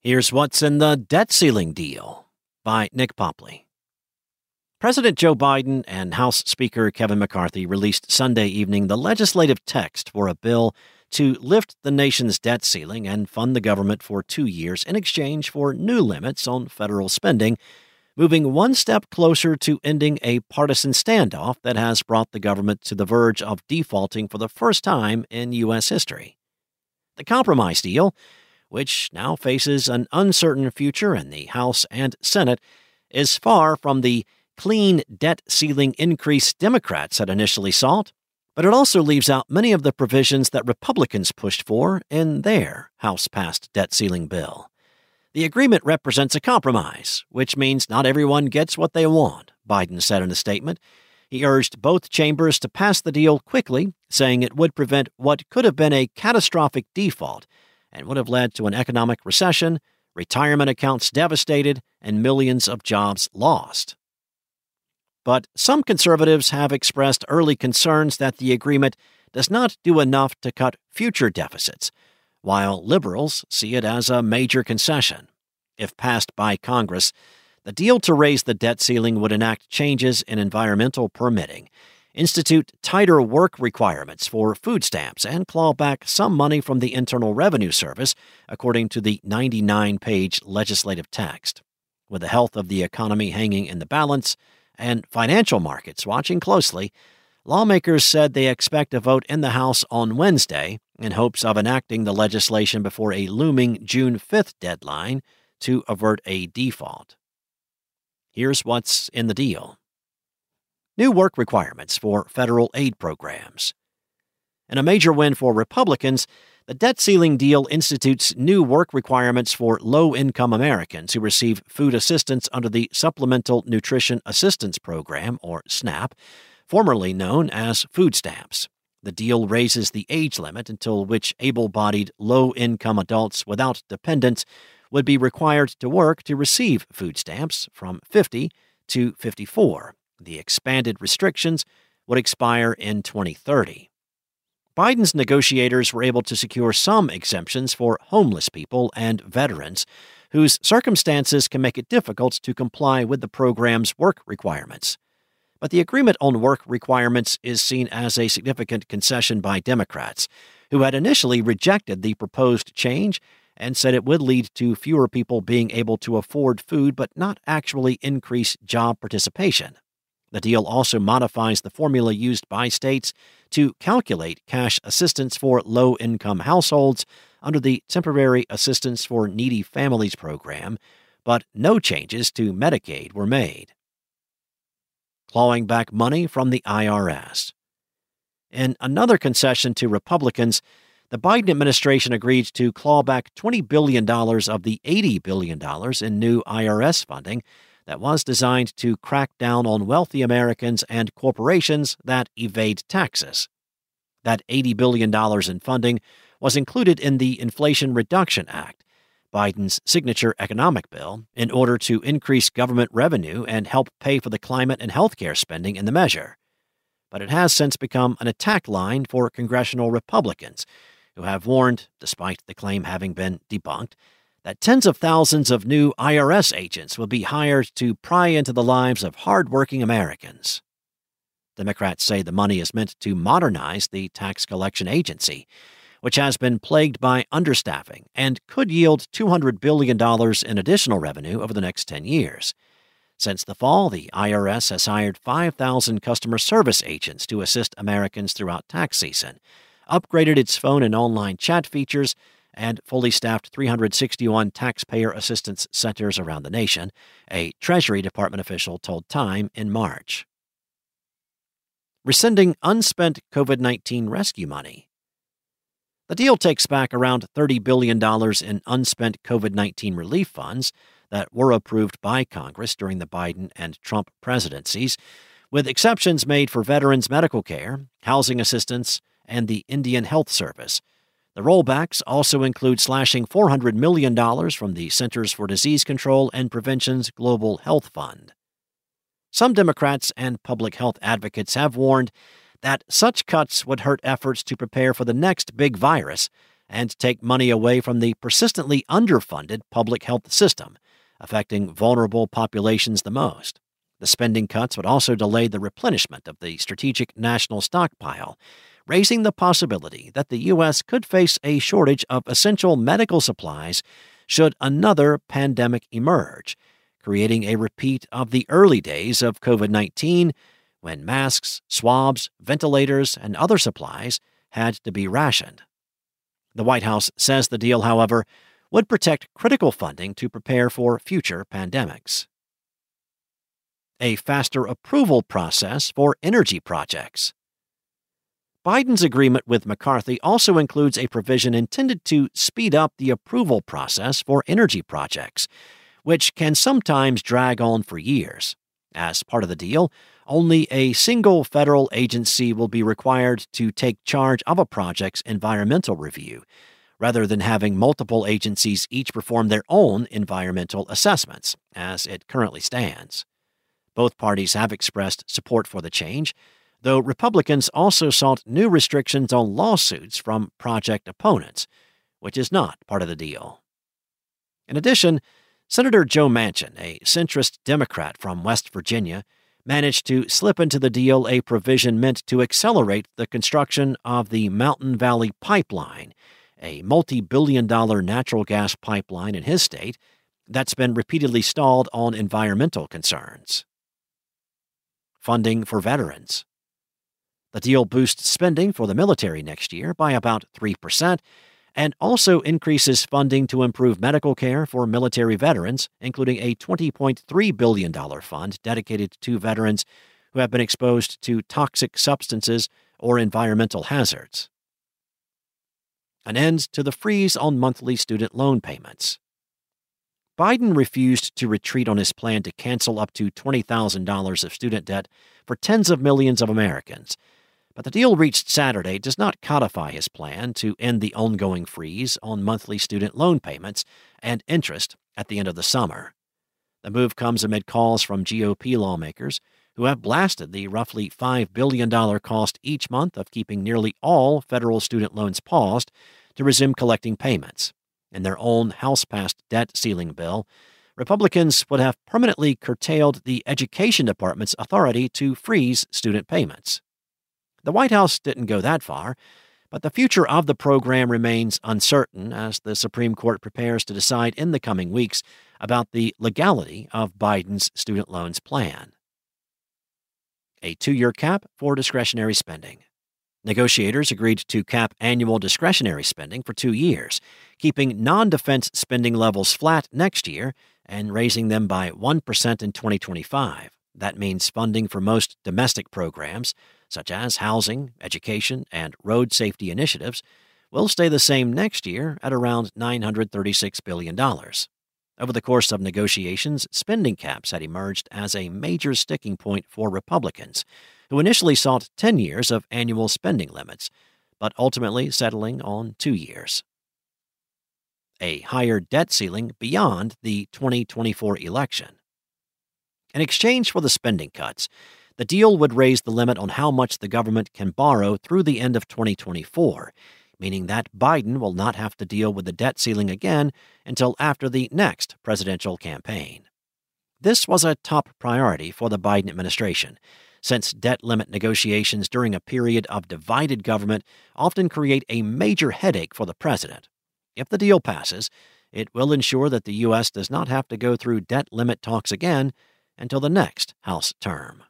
Here's what's in the debt ceiling deal by Nik Popli. President Joe Biden and House Speaker Kevin McCarthy released Sunday evening the legislative text for a bill to lift the nation's debt ceiling and fund the government for two years in exchange for new limits on federal spending, moving one step closer to ending a partisan standoff that has brought the government to the verge of defaulting for the first time in U.S. history. The compromise deal which now faces an uncertain future in the House and Senate, is far from the clean debt ceiling increase Democrats had initially sought, but it also leaves out many of the provisions that Republicans pushed for in their House passed debt ceiling bill. The agreement represents a compromise, which means not everyone gets what they want, Biden said in a statement. He urged both chambers to pass the deal quickly, saying it would prevent what could have been a catastrophic default and would have led to an economic recession, retirement accounts devastated, and millions of jobs lost. But some conservatives have expressed early concerns that the agreement does not do enough to cut future deficits, while liberals see it as a major concession. If passed by Congress, the deal to raise the debt ceiling would enact changes in environmental permitting institute tighter work requirements for food stamps, and claw back some money from the Internal Revenue Service, according to the 99 page legislative text. With the health of the economy hanging in the balance and financial markets watching closely, lawmakers said they expect a vote in the House on Wednesday in hopes of enacting the legislation before a looming June 5th deadline to avert a default. Here's what's in the deal new work requirements for federal aid programs. And a major win for Republicans, the debt ceiling deal institutes new work requirements for low income Americans who receive food assistance under the Supplemental Nutrition Assistance Program, or SNAP, formerly known as food stamps. The deal raises the age limit until which able bodied, low income adults without dependents would be required to work to receive food stamps from 50 to 54 the expanded restrictions would expire in 2030. Biden's negotiators were able to secure some exemptions for homeless people and veterans whose circumstances can make it difficult to comply with the program's work requirements. But the agreement on work requirements is seen as a significant concession by Democrats, who had initially rejected the proposed change and said it would lead to fewer people being able to afford food but not actually increase job participation. The deal also modifies the formula used by states to calculate cash assistance for low income households under the Temporary Assistance for Needy Families program, but no changes to Medicaid were made. Clawing back money from the IRS. In another concession to Republicans, the Biden administration agreed to claw back $20 billion of the $80 billion in new IRS funding that was designed to crack down on wealthy Americans and corporations that evade taxes. That $80 billion in funding was included in the Inflation Reduction Act, Biden's signature economic bill, in order to increase government revenue and help pay for the climate and healthcare spending in the measure. But it has since become an attack line for congressional Republicans, who have warned, despite the claim having been debunked, that tens of thousands of new IRS agents will be hired to pry into the lives of hardworking Americans. Democrats say the money is meant to modernize the tax collection agency, which has been plagued by understaffing and could yield $200 billion in additional revenue over the next 10 years. Since the fall, the IRS has hired 5,000 customer service agents to assist Americans throughout tax season, upgraded its phone and online chat features, and fully staffed 361 taxpayer assistance centers around the nation, a Treasury Department official told Time in March. Rescinding unspent COVID 19 rescue money. The deal takes back around $30 billion in unspent COVID 19 relief funds that were approved by Congress during the Biden and Trump presidencies, with exceptions made for veterans' medical care, housing assistance, and the Indian Health Service the rollbacks also include slashing $400 million from the Centers for Disease Control and Prevention's Global Health Fund. Some Democrats and public health advocates have warned that such cuts would hurt efforts to prepare for the next big virus and take money away from the persistently underfunded public health system, affecting vulnerable populations the most. The spending cuts would also delay the replenishment of the strategic national stockpile, raising the possibility that the U.S. could face a shortage of essential medical supplies should another pandemic emerge, creating a repeat of the early days of COVID 19 when masks, swabs, ventilators, and other supplies had to be rationed. The White House says the deal, however, would protect critical funding to prepare for future pandemics. A faster approval process for energy projects. Biden's agreement with McCarthy also includes a provision intended to speed up the approval process for energy projects, which can sometimes drag on for years. As part of the deal, only a single federal agency will be required to take charge of a project's environmental review, rather than having multiple agencies each perform their own environmental assessments, as it currently stands. Both parties have expressed support for the change, though Republicans also sought new restrictions on lawsuits from project opponents, which is not part of the deal. In addition, Senator Joe Manchin, a centrist Democrat from West Virginia, managed to slip into the deal a provision meant to accelerate the construction of the Mountain Valley Pipeline, a multi billion dollar natural gas pipeline in his state that's been repeatedly stalled on environmental concerns. Funding for veterans. The deal boosts spending for the military next year by about 3% and also increases funding to improve medical care for military veterans, including a $20.3 billion fund dedicated to veterans who have been exposed to toxic substances or environmental hazards. An end to the freeze on monthly student loan payments. Biden refused to retreat on his plan to cancel up to $20,000 of student debt for tens of millions of Americans but the deal reached Saturday does not codify his plan to end the ongoing freeze on monthly student loan payments and interest at the end of the summer. The move comes amid calls from GOP lawmakers who have blasted the roughly $5 billion cost each month of keeping nearly all federal student loans paused to resume collecting payments. In their own House passed debt ceiling bill, Republicans would have permanently curtailed the Education Department's authority to freeze student payments. The White House didn't go that far, but the future of the program remains uncertain as the Supreme Court prepares to decide in the coming weeks about the legality of Biden's student loans plan. A two year cap for discretionary spending. Negotiators agreed to cap annual discretionary spending for two years, keeping non defense spending levels flat next year and raising them by 1% in 2025. That means funding for most domestic programs, such as housing, education, and road safety initiatives, will stay the same next year at around $936 billion. Over the course of negotiations, spending caps had emerged as a major sticking point for Republicans, who initially sought 10 years of annual spending limits, but ultimately settling on two years. A higher debt ceiling beyond the 2024 election. In exchange for the spending cuts, the deal would raise the limit on how much the government can borrow through the end of 2024, meaning that Biden will not have to deal with the debt ceiling again until after the next presidential campaign. This was a top priority for the Biden administration, since debt limit negotiations during a period of divided government often create a major headache for the president. If the deal passes, it will ensure that the U.S. does not have to go through debt limit talks again until the next House term.